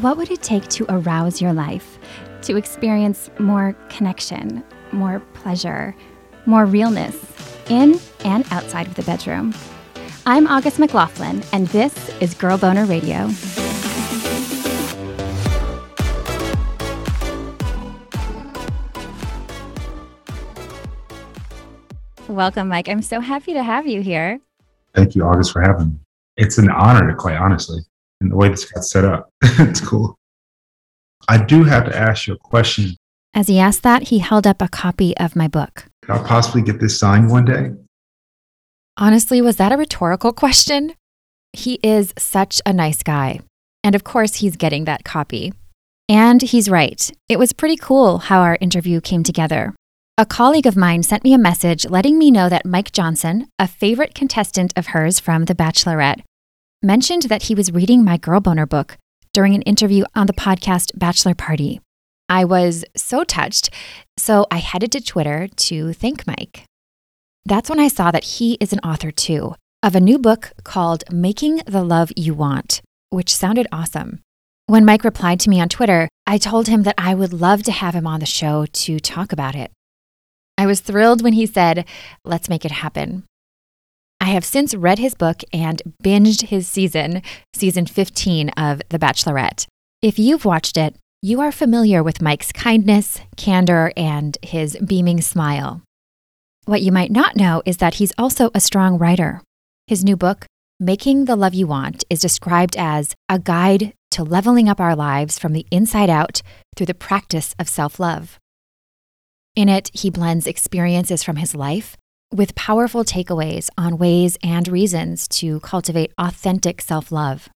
What would it take to arouse your life, to experience more connection, more pleasure, more realness in and outside of the bedroom? I'm August McLaughlin, and this is Girl Boner Radio. Welcome, Mike. I'm so happy to have you here. Thank you, August, for having me. It's an honor, quite honestly, and the way this got set up. it's cool. I do have to ask you a question. As he asked that, he held up a copy of my book. Could I possibly get this signed one day? Honestly, was that a rhetorical question? He is such a nice guy. And of course, he's getting that copy. And he's right. It was pretty cool how our interview came together. A colleague of mine sent me a message letting me know that Mike Johnson, a favorite contestant of hers from The Bachelorette, mentioned that he was reading my Girl Boner book during an interview on the podcast Bachelor Party. I was so touched, so I headed to Twitter to thank Mike. That's when I saw that he is an author too, of a new book called Making the Love You Want, which sounded awesome. When Mike replied to me on Twitter, I told him that I would love to have him on the show to talk about it. I was thrilled when he said, Let's make it happen. I have since read his book and binged his season, season 15 of The Bachelorette. If you've watched it, you are familiar with Mike's kindness, candor, and his beaming smile. What you might not know is that he's also a strong writer. His new book, Making the Love You Want, is described as a guide to leveling up our lives from the inside out through the practice of self love. In it, he blends experiences from his life with powerful takeaways on ways and reasons to cultivate authentic self love.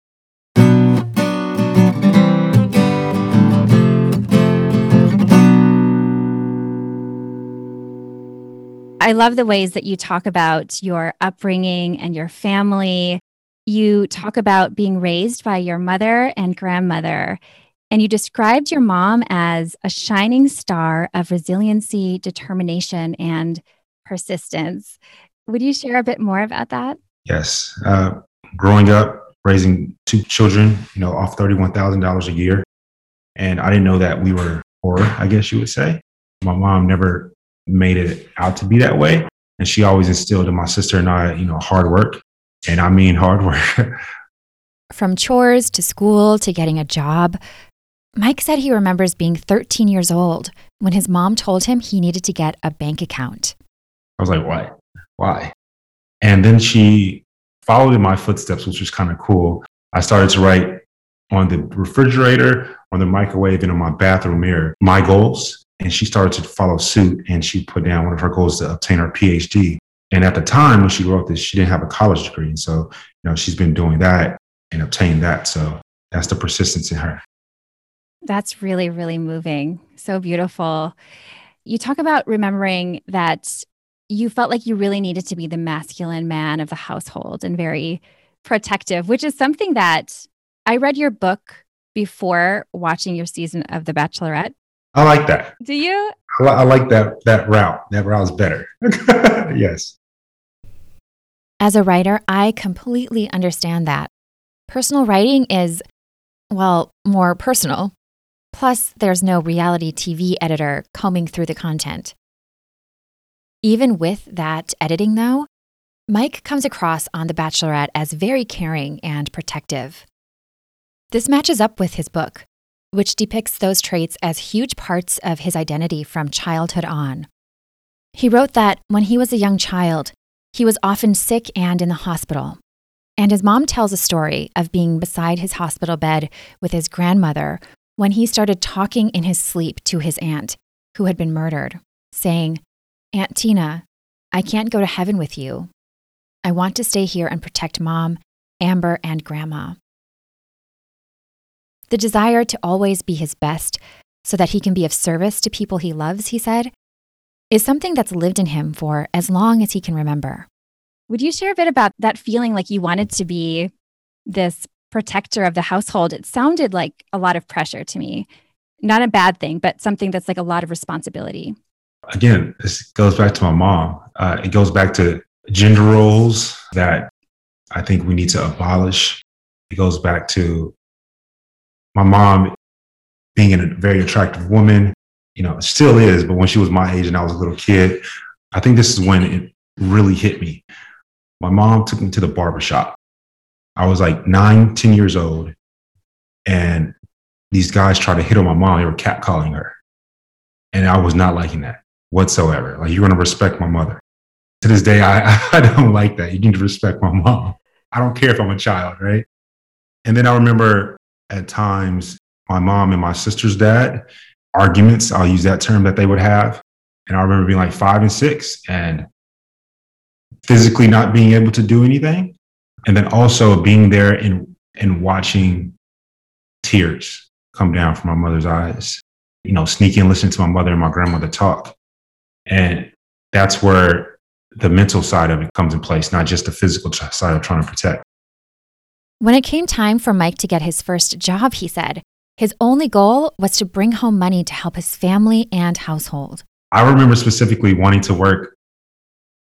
I love the ways that you talk about your upbringing and your family. You talk about being raised by your mother and grandmother and you described your mom as a shining star of resiliency, determination, and persistence. Would you share a bit more about that? Yes. Uh, growing up, raising two children, you know, off $31,000 a year. And I didn't know that we were poor, I guess you would say. My mom never made it out to be that way. And she always instilled in my sister and I, you know, hard work. And I mean hard work. From chores to school to getting a job, Mike said he remembers being 13 years old when his mom told him he needed to get a bank account. Was like, why? Why? And then she followed in my footsteps, which was kind of cool. I started to write on the refrigerator, on the microwave, and on my bathroom mirror my goals. And she started to follow suit and she put down one of her goals to obtain her PhD. And at the time when she wrote this, she didn't have a college degree. And so, you know, she's been doing that and obtained that. So that's the persistence in her. That's really, really moving. So beautiful. You talk about remembering that you felt like you really needed to be the masculine man of the household and very protective, which is something that I read your book before watching your season of The Bachelorette. I like that. Do you? I, I like that that route. That route is better. yes. As a writer, I completely understand that. Personal writing is, well, more personal Plus, there's no reality TV editor combing through the content. Even with that editing, though, Mike comes across on The Bachelorette as very caring and protective. This matches up with his book, which depicts those traits as huge parts of his identity from childhood on. He wrote that when he was a young child, he was often sick and in the hospital. And his mom tells a story of being beside his hospital bed with his grandmother when he started talking in his sleep to his aunt, who had been murdered, saying, Aunt Tina, I can't go to heaven with you. I want to stay here and protect mom, Amber, and grandma. The desire to always be his best so that he can be of service to people he loves, he said, is something that's lived in him for as long as he can remember. Would you share a bit about that feeling like you wanted to be this protector of the household, it sounded like a lot of pressure to me. Not a bad thing, but something that's like a lot of responsibility. Again, this goes back to my mom. Uh, it goes back to gender roles that I think we need to abolish It goes back to my mom being a very attractive woman, you know, still is, but when she was my age and I was a little kid, I think this is when it really hit me. My mom took me to the barbershop. I was like nine, 10 years old. And these guys tried to hit on my mom. They were catcalling her. And I was not liking that whatsoever. Like, you're going to respect my mother. To this day, I, I don't like that. You need to respect my mom. I don't care if I'm a child, right? And then I remember at times my mom and my sister's dad arguments, I'll use that term that they would have. And I remember being like five and six and physically not being able to do anything. And then also being there and, and watching tears come down from my mother's eyes, you know, sneaking listening to my mother and my grandmother talk. And that's where the mental side of it comes in place, not just the physical side of trying to protect. When it came time for Mike to get his first job, he said, his only goal was to bring home money to help his family and household. I remember specifically wanting to work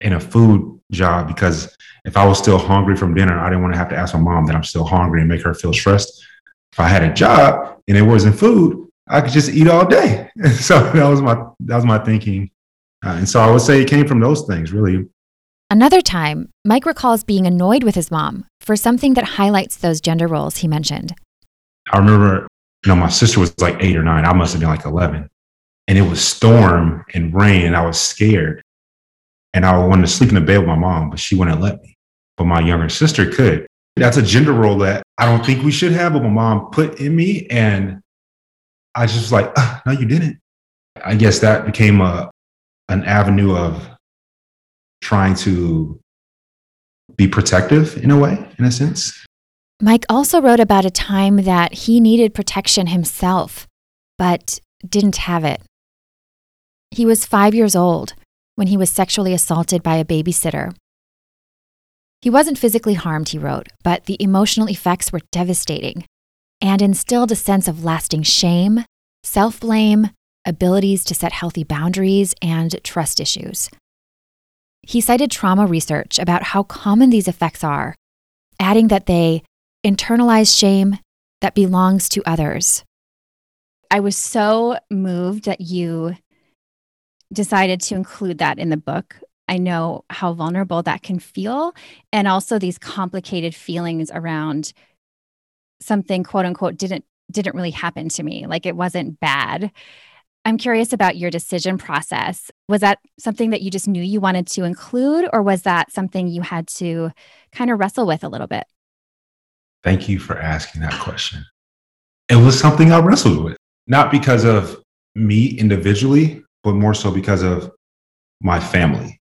in a food job because if I was still hungry from dinner, I didn't want to have to ask my mom that I'm still hungry and make her feel stressed. If I had a job and it wasn't food, I could just eat all day. so that was my that was my thinking, uh, and so I would say it came from those things, really. Another time, Mike recalls being annoyed with his mom for something that highlights those gender roles he mentioned. I remember you know, my sister was like eight or nine. I must have been like 11. And it was storm and rain, and I was scared. And I wanted to sleep in the bed with my mom, but she wouldn't let me. But my younger sister could. That's a gender role that I don't think we should have, but my mom put in me. And I just was like, no, you didn't. I guess that became a, an avenue of trying to be protective in a way, in a sense. Mike also wrote about a time that he needed protection himself, but didn't have it. He was five years old when he was sexually assaulted by a babysitter. He wasn't physically harmed, he wrote, but the emotional effects were devastating and instilled a sense of lasting shame, self blame, abilities to set healthy boundaries, and trust issues. He cited trauma research about how common these effects are, adding that they internalize shame that belongs to others. I was so moved that you decided to include that in the book. I know how vulnerable that can feel, and also these complicated feelings around something quote unquote didn't didn't really happen to me like it wasn't bad i'm curious about your decision process was that something that you just knew you wanted to include or was that something you had to kind of wrestle with a little bit Thank you for asking that question. It was something I wrestled with, not because of me individually, but more so because of my family.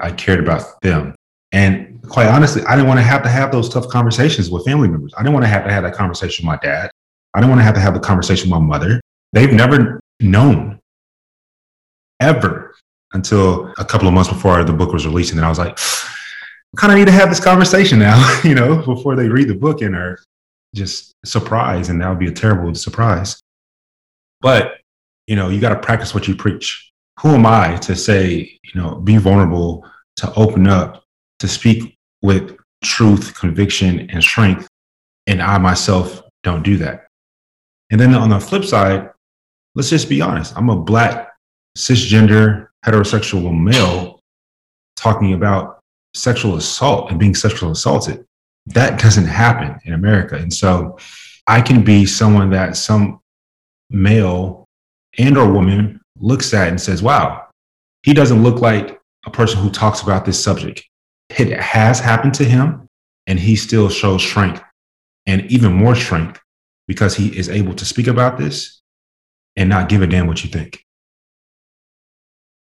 I cared about them. And quite honestly, I didn't want to have to have those tough conversations with family members. I didn't want to have to have that conversation with my dad. I didn't want to have to have the conversation with my mother. They've never known ever until a couple of months before the book was released. And then I was like, kind of need to have this conversation now, you know, before they read the book and are just surprised. And that would be a terrible surprise. But, you know, you got to practice what you preach. Who am I to say, you know, be vulnerable, to open up, to speak with truth, conviction, and strength? And I myself don't do that. And then on the flip side, let's just be honest. I'm a black, cisgender, heterosexual male talking about sexual assault and being sexually assaulted. That doesn't happen in America. And so I can be someone that some male and or woman looks at and says, wow, he doesn't look like a person who talks about this subject. It has happened to him and he still shows strength and even more strength because he is able to speak about this and not give a damn what you think.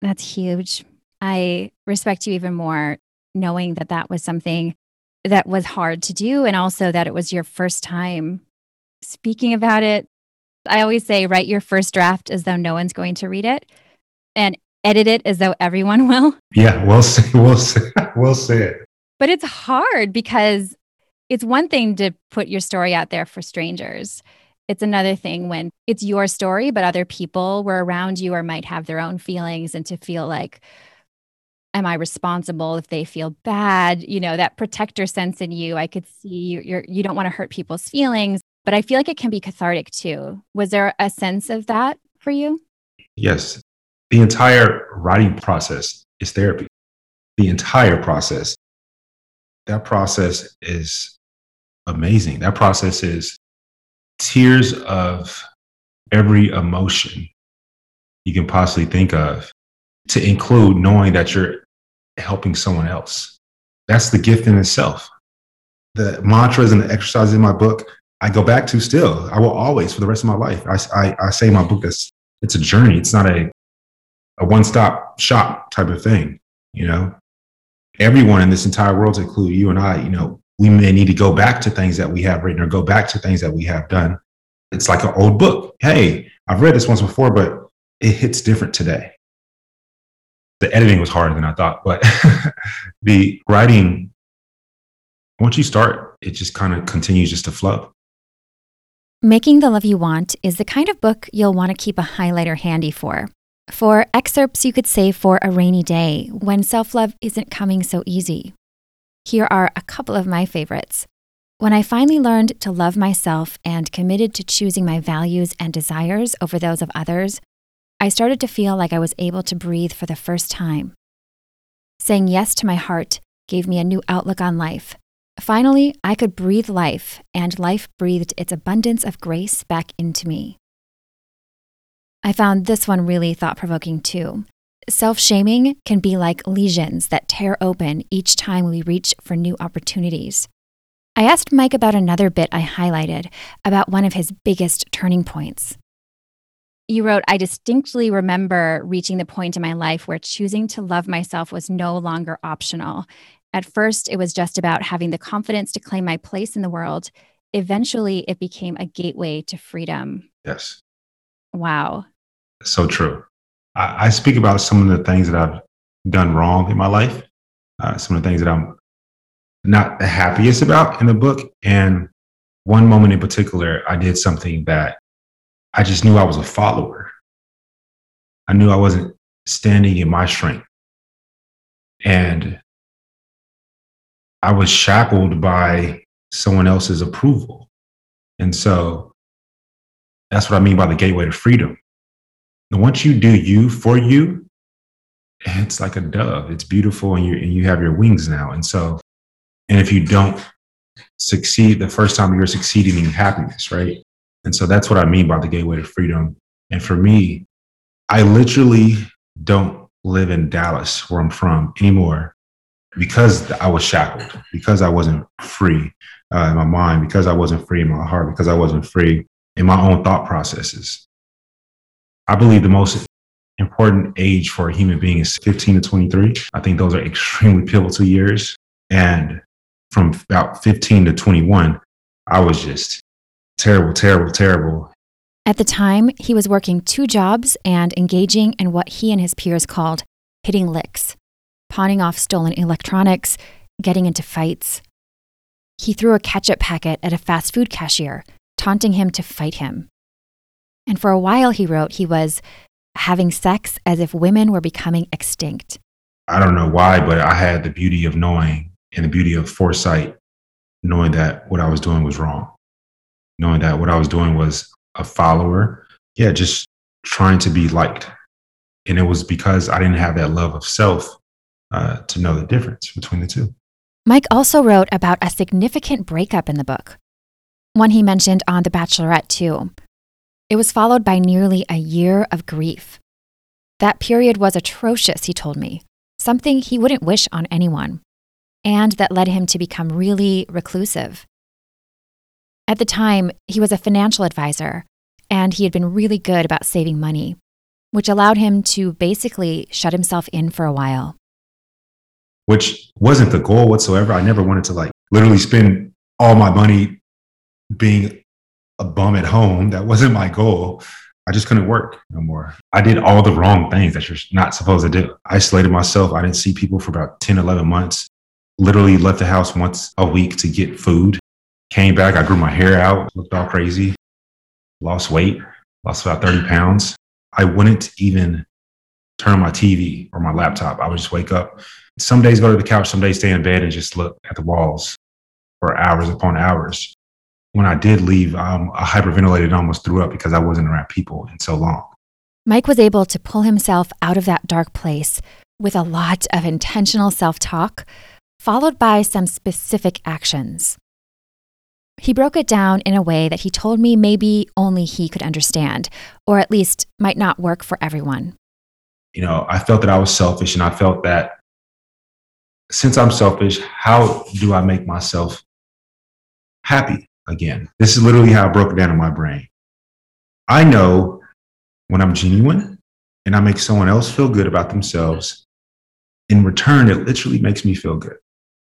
That's huge. I respect you even more knowing that that was something that was hard to do and also that it was your first time speaking about it. I always say write your first draft as though no one's going to read it and edit it as though everyone will. Yeah, we'll say, we'll say, we'll say it. But it's hard because it's one thing to put your story out there for strangers. It's another thing when it's your story, but other people were around you or might have their own feelings and to feel like, am I responsible if they feel bad? You know, that protector sense in you. I could see you, you're, you don't want to hurt people's feelings, but I feel like it can be cathartic too. Was there a sense of that for you? Yes. The entire writing process is therapy. The entire process. That process is amazing. That process is tears of every emotion you can possibly think of to include knowing that you're helping someone else. That's the gift in itself. The mantras and the exercises in my book, I go back to still. I will always, for the rest of my life. I, I, I say my book is it's a journey. It's not a, a one stop shop type of thing. You know, everyone in this entire world, to include you and I, you know, we may need to go back to things that we have written or go back to things that we have done. It's like an old book. Hey, I've read this once before, but it hits different today the editing was harder than I thought, but the writing, once you start, it just kind of continues just to flow. Making the Love You Want is the kind of book you'll want to keep a highlighter handy for. For excerpts you could save for a rainy day when self love isn't coming so easy. Here are a couple of my favorites. When I finally learned to love myself and committed to choosing my values and desires over those of others, I started to feel like I was able to breathe for the first time. Saying yes to my heart gave me a new outlook on life. Finally, I could breathe life, and life breathed its abundance of grace back into me. I found this one really thought provoking too. Self shaming can be like lesions that tear open each time we reach for new opportunities. I asked Mike about another bit I highlighted about one of his biggest turning points you wrote, I distinctly remember reaching the point in my life where choosing to love myself was no longer optional. At first, it was just about having the confidence to claim my place in the world. Eventually, it became a gateway to freedom. Yes. Wow. So true. I, I speak about some of the things that I've done wrong in my life, uh, some of the things that I'm not the happiest about in the book. And one moment in particular, I did something that I just knew I was a follower. I knew I wasn't standing in my strength. And I was shackled by someone else's approval. And so that's what I mean by the gateway to freedom. And once you do you for you, it's like a dove. It's beautiful and you and you have your wings now. And so, and if you don't succeed the first time you're succeeding in happiness, right? And so that's what I mean by the gateway to freedom. And for me, I literally don't live in Dallas, where I'm from, anymore because I was shackled, because I wasn't free uh, in my mind, because I wasn't free in my heart, because I wasn't free in my own thought processes. I believe the most important age for a human being is 15 to 23. I think those are extremely pivotal years. And from about 15 to 21, I was just terrible, terrible, terrible. At the time, he was working two jobs and engaging in what he and his peers called hitting licks, pawning off stolen electronics, getting into fights. He threw a ketchup packet at a fast food cashier, taunting him to fight him. And for a while, he wrote, he was having sex as if women were becoming extinct. I don't know why, but I had the beauty of knowing and the beauty of foresight, knowing that what I was doing was wrong knowing that what I was doing was a follower. Yeah, just trying to be liked. And it was because I didn't have that love of self uh, to know the difference between the two. Mike also wrote about a significant breakup in the book, one he mentioned on The Bachelorette, too. It was followed by nearly a year of grief. That period was atrocious, he told me, something he wouldn't wish on anyone, and that led him to become really reclusive. At the time, he was a financial advisor, and he had been really good about saving money, which allowed him to basically shut himself in for a while. Which wasn't the goal whatsoever. I never wanted to like literally spend all my money being a bum at home. That wasn't my goal. I just couldn't work no more. I did all the wrong things that you're not supposed to do. I isolated myself. I didn't see people for about 10, 11 months. Literally left the house once a week to get food. Came back, I grew my hair out, looked all crazy, lost weight, lost about 30 pounds. I wouldn't even turn on my TV or my laptop. I would just wake up. Some days go to the couch, some days stay in bed and just look at the walls for hours upon hours. When I did leave, um, I hyperventilated and almost threw up because I wasn't around people in so long. Mike was able to pull himself out of that dark place with a lot of intentional self talk, followed by some specific actions. He broke it down in a way that he told me maybe only he could understand, or at least might not work for everyone. You know, I felt that I was selfish, and I felt that since I'm selfish, how do I make myself happy again? This is literally how I broke it down in my brain. I know when I'm genuine and I make someone else feel good about themselves, in return, it literally makes me feel good.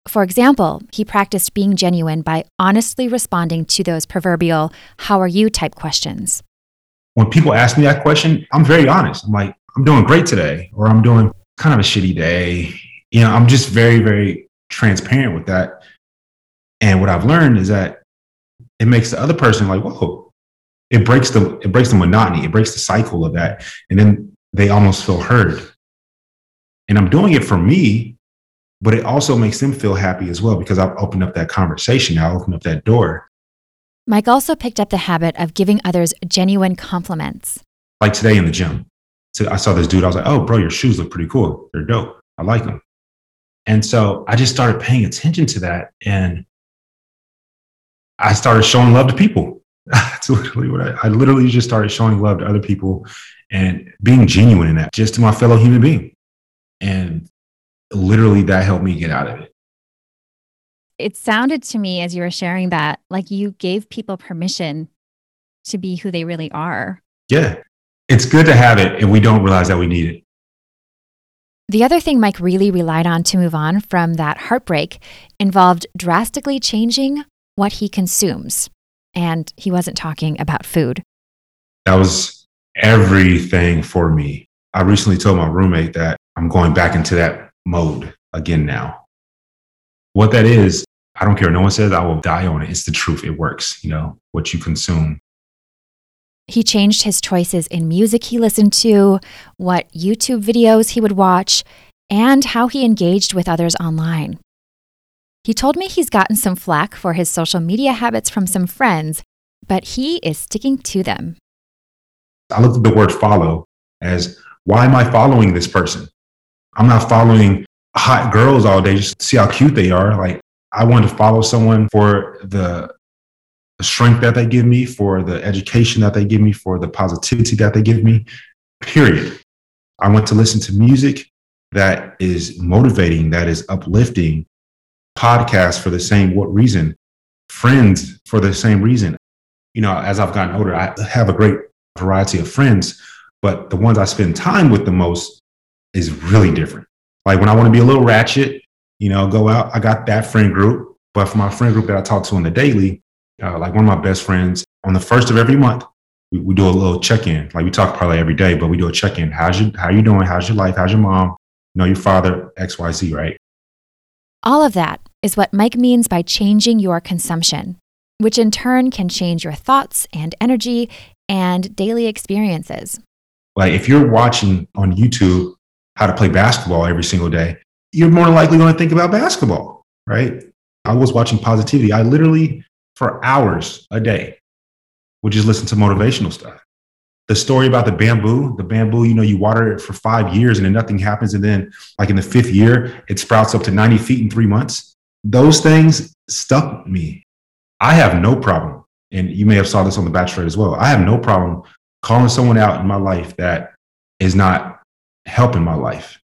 For example, he practiced being genuine by honestly responding to those proverbial, how are you type questions. When people ask me that question, I'm very honest. I'm like, I'm doing great today, or I'm doing kind of a shitty day. You know, I'm just very, very transparent with that. And what I've learned is that it makes the other person like, whoa, it breaks the it breaks the monotony, it breaks the cycle of that. And then they almost feel heard. And I'm doing it for me but it also makes them feel happy as well because I've opened up that conversation. I opened up that door. Mike also picked up the habit of giving others genuine compliments. Like today in the gym. So I saw this dude. I was like, oh, bro, your shoes look pretty cool. They're dope. I like them. And so I just started paying attention to that. And I started showing love to people. That's literally what I, I literally just started showing love to other people and being genuine in that, just to my fellow human being. And literally that helped me get out of it. It sounded to me as you were sharing that like you gave people permission to be who they really are. Yeah. It's good to have it and we don't realize that we need it. The other thing Mike really relied on to move on from that heartbreak involved drastically changing what he consumes. And he wasn't talking about food. That was everything for me. I recently told my roommate that I'm going back into that mode again now. What that is, I don't care. No one says I will die on it. It's the truth. It works, you know, what you consume. He changed his choices in music he listened to, what YouTube videos he would watch, and how he engaged with others online. He told me he's gotten some flack for his social media habits from some friends, but he is sticking to them. I looked at the word follow as why am I following this person? I'm not following hot girls all day just to see how cute they are. Like I want to follow someone for the strength that they give me, for the education that they give me, for the positivity that they give me. Period. I want to listen to music that is motivating, that is uplifting, podcasts for the same what reason, friends for the same reason. You know, as I've gotten older, I have a great variety of friends, but the ones I spend time with the most is really different. Like when I want to be a little ratchet, you know, go out, I got that friend group. But for my friend group that I talk to on the daily, uh, like one of my best friends, on the first of every month, we, we do a little check-in. Like we talk probably every day, but we do a check-in. How's you how you doing? How's your life? How's your mom? You know, your father, XYZ, right? All of that is what Mike means by changing your consumption, which in turn can change your thoughts and energy and daily experiences. Like if you're watching on YouTube how to play basketball every single day, you're more likely going to think about basketball, right? I was watching positivity. I literally, for hours a day, would just listen to motivational stuff. The story about the bamboo, the bamboo, you know, you water it for five years and then nothing happens. And then, like in the fifth year, it sprouts up to 90 feet in three months. Those things stuck me. I have no problem. And you may have saw this on The Bachelor as well. I have no problem calling someone out in my life that is not helping my life.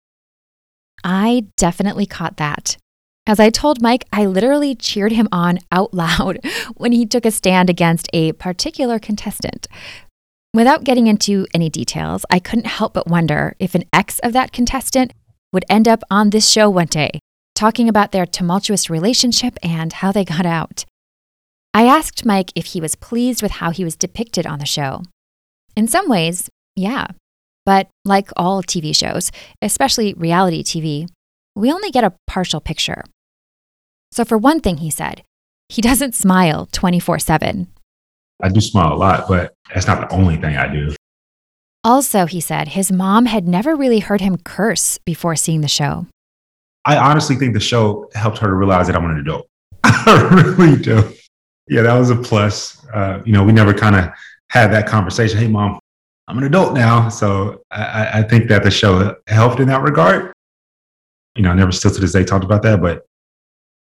I definitely caught that. As I told Mike, I literally cheered him on out loud when he took a stand against a particular contestant. Without getting into any details, I couldn't help but wonder if an ex of that contestant would end up on this show one day, talking about their tumultuous relationship and how they got out. I asked Mike if he was pleased with how he was depicted on the show. In some ways, yeah, but like all TV shows, especially reality TV, we only get a partial picture. So, for one thing, he said, he doesn't smile 24 7. I do smile a lot, but that's not the only thing I do. Also, he said his mom had never really heard him curse before seeing the show. I honestly think the show helped her to realize that I'm an adult. I really do. Yeah, that was a plus. Uh, you know, we never kind of had that conversation. Hey, mom, I'm an adult now. So I, I think that the show helped in that regard. You know, I never still to this day talked about that, but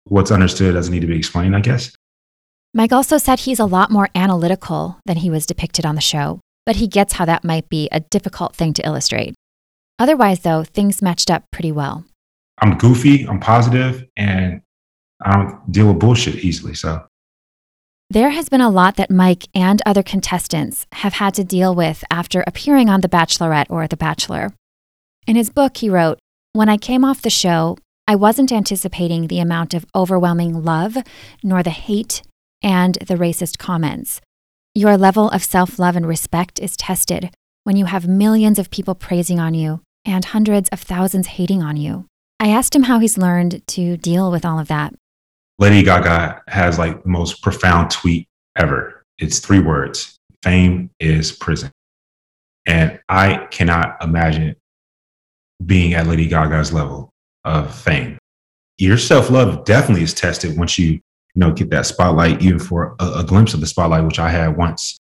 what's understood doesn't need to be explained, I guess. Mike also said he's a lot more analytical than he was depicted on the show, but he gets how that might be a difficult thing to illustrate. Otherwise, though, things matched up pretty well. I'm goofy, I'm positive, and I don't deal with bullshit easily. So there has been a lot that Mike and other contestants have had to deal with after appearing on The Bachelorette or The Bachelor. In his book, he wrote, When I came off the show, I wasn't anticipating the amount of overwhelming love, nor the hate and the racist comments. Your level of self love and respect is tested when you have millions of people praising on you and hundreds of thousands hating on you. I asked him how he's learned to deal with all of that. Lady Gaga has like the most profound tweet ever. It's three words fame is prison. And I cannot imagine being at Lady Gaga's level of fame. Your self love definitely is tested once you, you know, get that spotlight, even for a, a glimpse of the spotlight, which I had once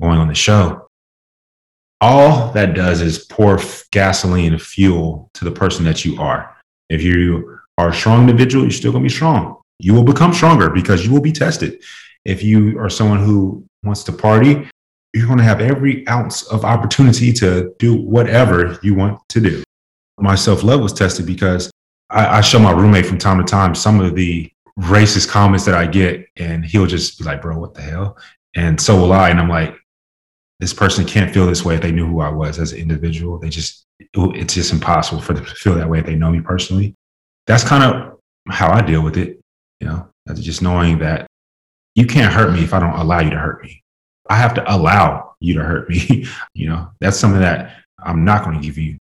going on the show. All that does is pour gasoline and fuel to the person that you are. If you are a strong individual, you're still going to be strong you will become stronger because you will be tested. If you are someone who wants to party, you're going to have every ounce of opportunity to do whatever you want to do. My self love was tested because I, I, show my roommate from time to time some of the racist comments that I get, and he'll just be like, Bro, what the hell? And so will I. And I'm like, This person can't feel this way if they knew who I was as an individual. They just, it's just impossible for them to feel that way if they know me personally. That's kind of how I deal with it. You know, just knowing that you can't hurt me if I don't allow you to hurt me. I have to allow you to hurt me. you know, that's something that I'm not going to give you.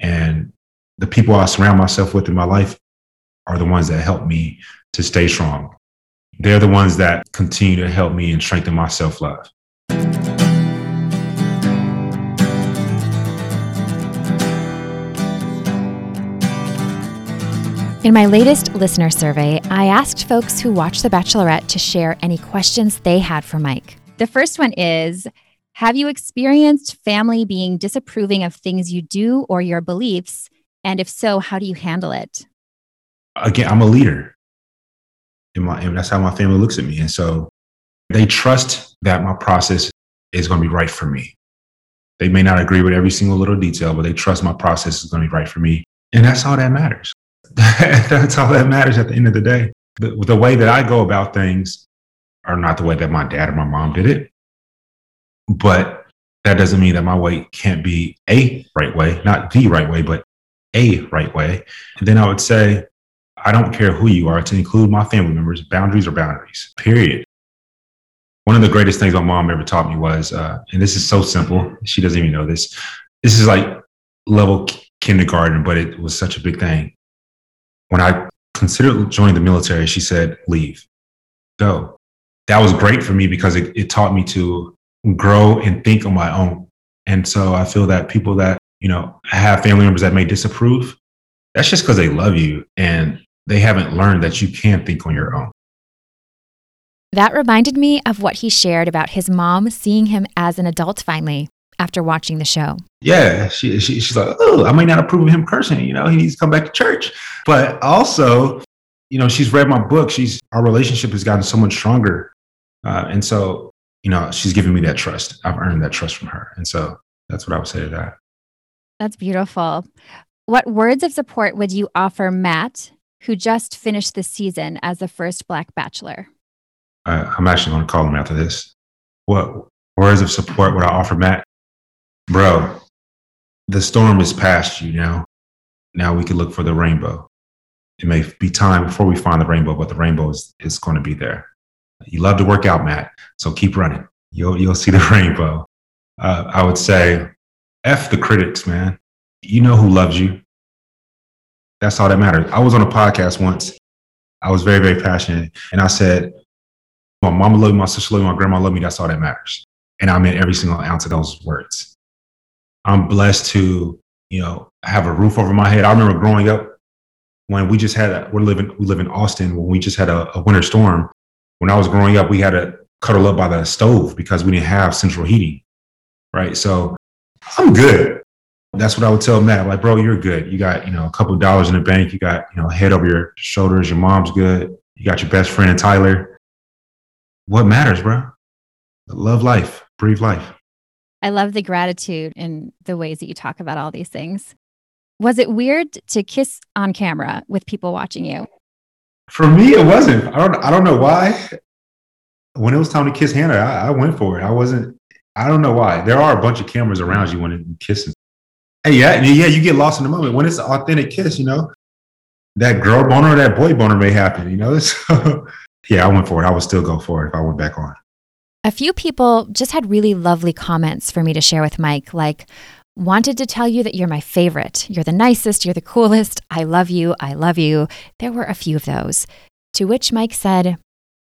And the people I surround myself with in my life are the ones that help me to stay strong. They're the ones that continue to help me and strengthen my self love. In my latest listener survey, I asked folks who watch The Bachelorette to share any questions they had for Mike. The first one is Have you experienced family being disapproving of things you do or your beliefs? And if so, how do you handle it? Again, I'm a leader. And, my, and that's how my family looks at me. And so they trust that my process is going to be right for me. They may not agree with every single little detail, but they trust my process is going to be right for me. And that's all that matters. that's all that matters at the end of the day. The, the way that I go about things are not the way that my dad or my mom did it. But that doesn't mean that my way can't be a right way, not the right way, but a right way. And then I would say, I don't care who you are, to include my family members, boundaries are boundaries, period. One of the greatest things my mom ever taught me was, uh, and this is so simple, she doesn't even know this. This is like level kindergarten, but it was such a big thing when I considered joining the military, she said, leave, go. That was great for me because it, it taught me to grow and think on my own. And so I feel that people that, you know, have family members that may disapprove, that's just because they love you and they haven't learned that you can think on your own. That reminded me of what he shared about his mom seeing him as an adult finally after watching the show. Yeah, she, she she's like, oh, I might not approve of him cursing. You know, he needs to come back to church. But also, you know, she's read my book. She's our relationship has gotten so much stronger, uh, and so you know, she's given me that trust. I've earned that trust from her, and so that's what I would say to that. That's beautiful. What words of support would you offer Matt, who just finished the season as the first Black Bachelor? Uh, I'm actually going to call him after this. What words of support would I offer Matt? Bro, the storm is past you now. Now we can look for the rainbow. It may be time before we find the rainbow, but the rainbow is, is going to be there. You love to work out, Matt, so keep running. You'll, you'll see the rainbow. Uh, I would say, F the critics, man. You know who loves you. That's all that matters. I was on a podcast once. I was very, very passionate. And I said, My mama loved me, my sister loved me, my grandma loved me. That's all that matters. And I meant every single ounce of those words. I'm blessed to, you know, have a roof over my head. I remember growing up when we just had a, we're living we live in Austin when we just had a, a winter storm. When I was growing up, we had to cuddle up by the stove because we didn't have central heating. Right. So I'm good. That's what I would tell Matt. Like, bro, you're good. You got, you know, a couple of dollars in the bank. You got, you know, head over your shoulders. Your mom's good. You got your best friend Tyler. What matters, bro? Love life, breathe life. I love the gratitude and the ways that you talk about all these things. Was it weird to kiss on camera with people watching you? For me, it wasn't. I don't. I don't know why. When it was time to kiss Hannah, I, I went for it. I wasn't. I don't know why. There are a bunch of cameras around you when you're kissing. Hey, yeah, yeah, you get lost in the moment when it's an authentic kiss. You know, that girl boner or that boy boner may happen. You know, so yeah, I went for it. I would still go for it if I went back on. A few people just had really lovely comments for me to share with Mike, like, wanted to tell you that you're my favorite. You're the nicest. You're the coolest. I love you. I love you. There were a few of those. To which Mike said,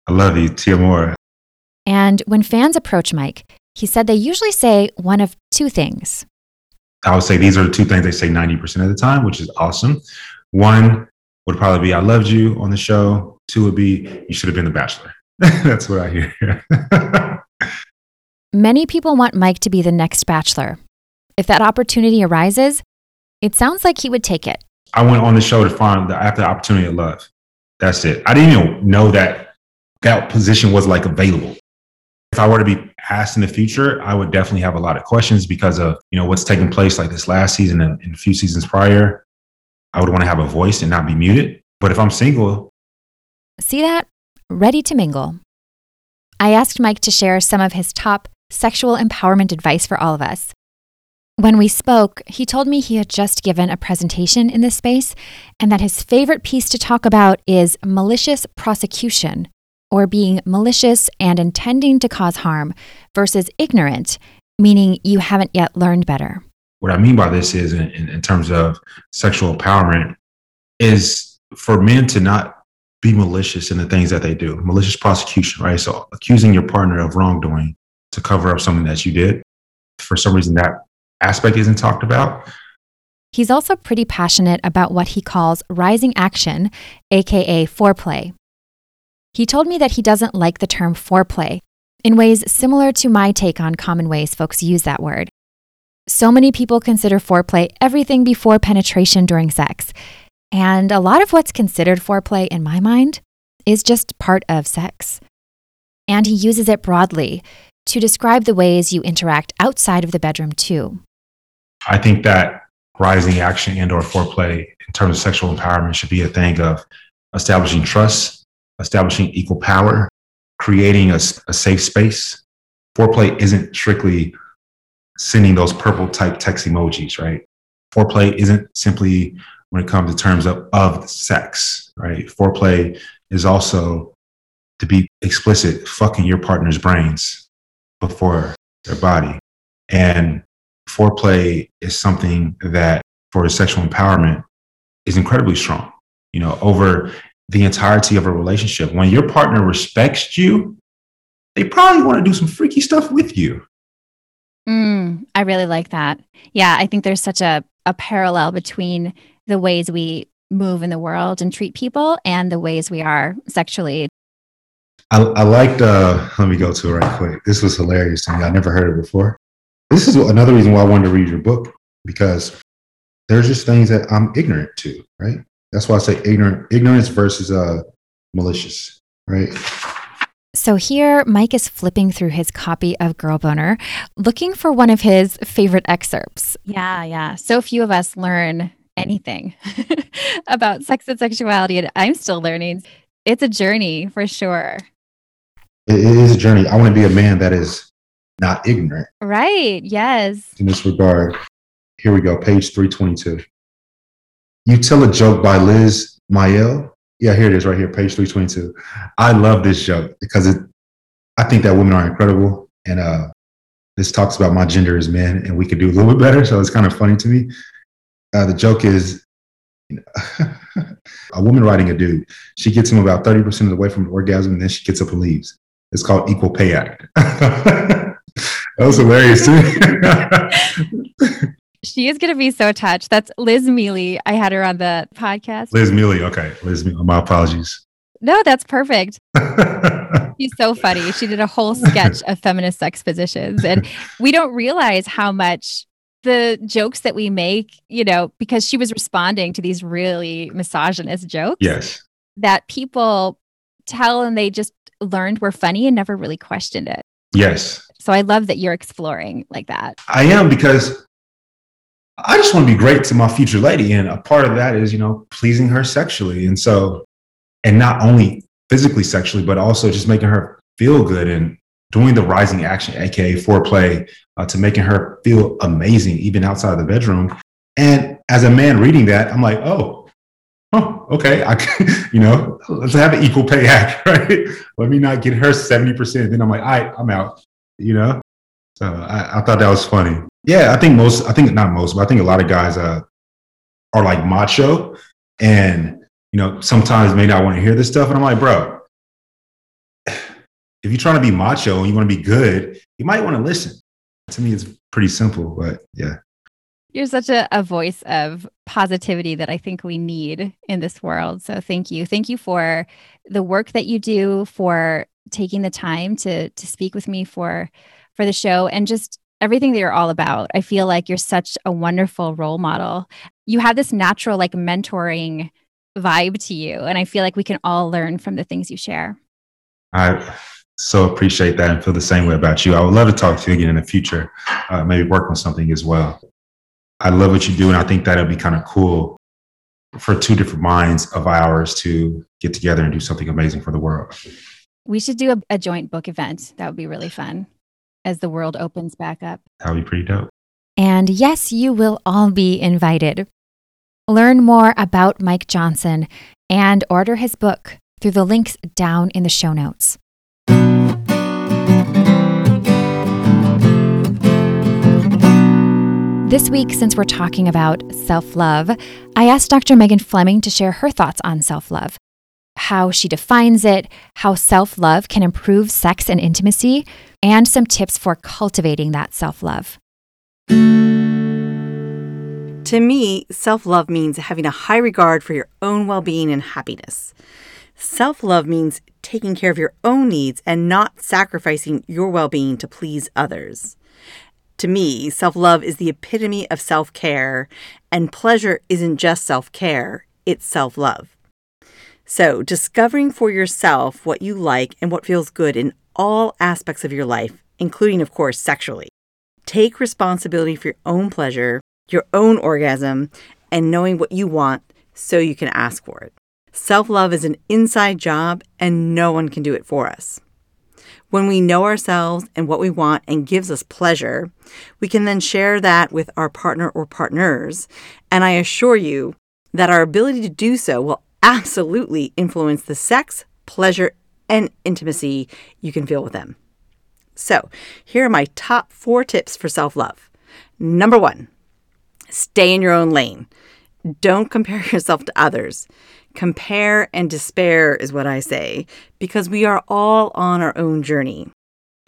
I love you, Tia And when fans approach Mike, he said they usually say one of two things. I would say these are the two things they say 90% of the time, which is awesome. One would probably be, I loved you on the show. Two would be, you should have been the bachelor. That's what I hear. Many people want Mike to be the next bachelor. If that opportunity arises, it sounds like he would take it. I went on the show to find the after opportunity of love. That's it. I didn't even know that that position was like available. If I were to be asked in the future, I would definitely have a lot of questions because of you know what's taking place like this last season and, and a few seasons prior. I would want to have a voice and not be muted. But if I'm single, see that ready to mingle. I asked Mike to share some of his top sexual empowerment advice for all of us. When we spoke, he told me he had just given a presentation in this space and that his favorite piece to talk about is malicious prosecution, or being malicious and intending to cause harm, versus ignorant, meaning you haven't yet learned better. What I mean by this is, in, in, terms of sexual empowerment, is for men to not be malicious in the things that they do. Malicious prosecution, right? So accusing your partner of wrongdoing to cover up something that you did. For some reason, that aspect isn't talked about. He's also pretty passionate about what he calls rising action, aka foreplay. He told me that he doesn't like the term foreplay in ways similar to my take on common ways folks use that word. So many people consider foreplay everything before penetration during sex, and a lot of what's considered foreplay in my mind is just part of sex. And he uses it broadly to describe the ways you interact outside of the bedroom too. I think that rising action and or foreplay in terms of sexual empowerment should be a thing of establishing trust, establishing equal power, creating a, a safe space. Foreplay isn't strictly sending those purple type text emojis, right? Foreplay isn't simply when it comes to terms of, of sex, right? Foreplay is also to be explicit, fucking your partner's brains before their body. And foreplay is something that for sexual empowerment is incredibly strong. You know, over the entirety of a relationship, when your partner respects you, they probably want to do some freaky stuff with you. Mm, I really like that. Yeah, I think there's such a, a parallel between the ways we move in the world and treat people and the ways we are sexually. I, I liked, uh, let me go to it right quick. This was hilarious to me. I never heard it before. This is another reason why I wanted to read your book because there's just things that I'm ignorant to, right? That's why I say ignorant, ignorance versus uh, malicious, right? So here, Mike is flipping through his copy of Girl Boner, looking for one of his favorite excerpts. Yeah, yeah. So few of us learn anything about sex and sexuality, and I'm still learning. It's a journey for sure. It is a journey. I want to be a man that is not ignorant. Right. Yes. In this regard, here we go, page 322. You Tell a Joke by Liz Mayel. Yeah, here it is right here, page 322. I love this joke because it, I think that women are incredible. And uh, this talks about my gender as men, and we could do a little bit better. So it's kind of funny to me. Uh, the joke is you know, a woman writing a dude. She gets him about 30% of the way from the orgasm, and then she gets up and leaves. It's called Equal Pay Act. that was hilarious too. she is going to be so touched. That's Liz Mealy. I had her on the podcast. Liz Mealy. Okay. Liz, Mealy. my apologies. No, that's perfect. She's so funny. She did a whole sketch of feminist sex positions. And we don't realize how much the jokes that we make, you know, because she was responding to these really misogynist jokes. Yes. That people tell and they just learned were funny and never really questioned it. Yes. So I love that you're exploring like that. I am because I just want to be great to my future lady. And a part of that is, you know, pleasing her sexually. And so, and not only physically sexually, but also just making her feel good and doing the rising action, aka foreplay, uh, to making her feel amazing, even outside of the bedroom. And as a man reading that, I'm like, oh, oh, okay, I, you know, let's have an equal pay act, right? Let me not get her 70%. Then I'm like, all right, I'm out, you know? So I, I thought that was funny. Yeah, I think most, I think not most, but I think a lot of guys uh, are like macho and, you know, sometimes may not want to hear this stuff. And I'm like, bro, if you're trying to be macho and you want to be good, you might want to listen. To me, it's pretty simple, but yeah. You're such a, a voice of positivity that I think we need in this world. So thank you. Thank you for the work that you do, for taking the time to to speak with me for for the show and just everything that you're all about. I feel like you're such a wonderful role model. You have this natural like mentoring vibe to you and I feel like we can all learn from the things you share. I so appreciate that and feel the same way about you. I would love to talk to you again in the future, uh, maybe work on something as well. I love what you do, and I think that'll be kind of cool for two different minds of ours to get together and do something amazing for the world. We should do a, a joint book event. That would be really fun as the world opens back up. That would be pretty dope. And yes, you will all be invited. Learn more about Mike Johnson and order his book through the links down in the show notes. This week, since we're talking about self love, I asked Dr. Megan Fleming to share her thoughts on self love, how she defines it, how self love can improve sex and intimacy, and some tips for cultivating that self love. To me, self love means having a high regard for your own well being and happiness. Self love means taking care of your own needs and not sacrificing your well being to please others. To me, self love is the epitome of self care, and pleasure isn't just self care, it's self love. So, discovering for yourself what you like and what feels good in all aspects of your life, including, of course, sexually. Take responsibility for your own pleasure, your own orgasm, and knowing what you want so you can ask for it. Self love is an inside job, and no one can do it for us. When we know ourselves and what we want and gives us pleasure, we can then share that with our partner or partners. And I assure you that our ability to do so will absolutely influence the sex, pleasure, and intimacy you can feel with them. So, here are my top four tips for self love. Number one, stay in your own lane. Don't compare yourself to others. Compare and despair is what I say, because we are all on our own journey.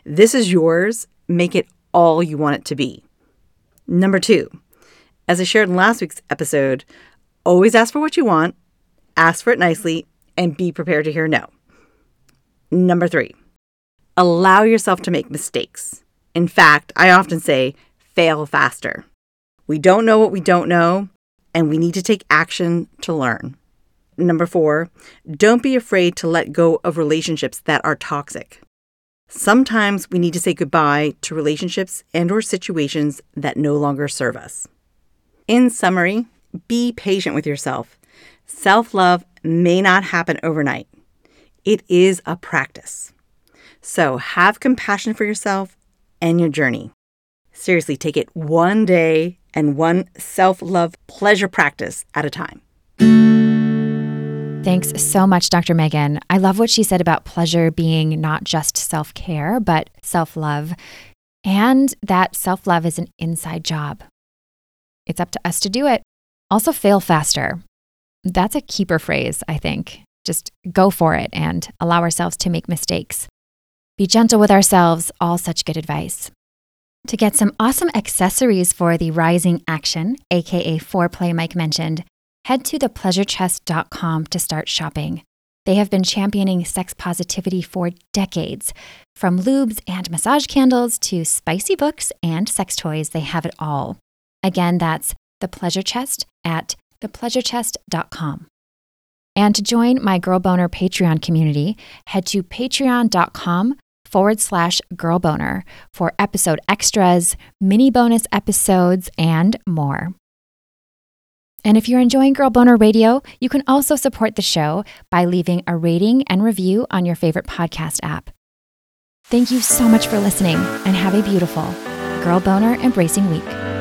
This is yours. Make it all you want it to be. Number two, as I shared in last week's episode, always ask for what you want, ask for it nicely, and be prepared to hear no. Number three, allow yourself to make mistakes. In fact, I often say, fail faster. We don't know what we don't know, and we need to take action to learn. Number four, don't be afraid to let go of relationships that are toxic. Sometimes we need to say goodbye to relationships and or situations that no longer serve us. In summary, be patient with yourself. Self-love may not happen overnight. It is a practice. So, have compassion for yourself and your journey. Seriously, take it one day and one self-love pleasure practice at a time. Thanks so much, Dr. Megan. I love what she said about pleasure being not just self care, but self love, and that self love is an inside job. It's up to us to do it. Also, fail faster. That's a keeper phrase, I think. Just go for it and allow ourselves to make mistakes. Be gentle with ourselves, all such good advice. To get some awesome accessories for the rising action, aka foreplay Mike mentioned, head to thepleasurechest.com to start shopping. They have been championing sex positivity for decades. From lubes and massage candles to spicy books and sex toys, they have it all. Again, that's the pleasure chest at thepleasurechest.com. And to join my Girl Boner Patreon community, head to patreon.com forward slash girlboner for episode extras, mini bonus episodes, and more. And if you're enjoying Girl Boner Radio, you can also support the show by leaving a rating and review on your favorite podcast app. Thank you so much for listening and have a beautiful Girl Boner Embracing Week.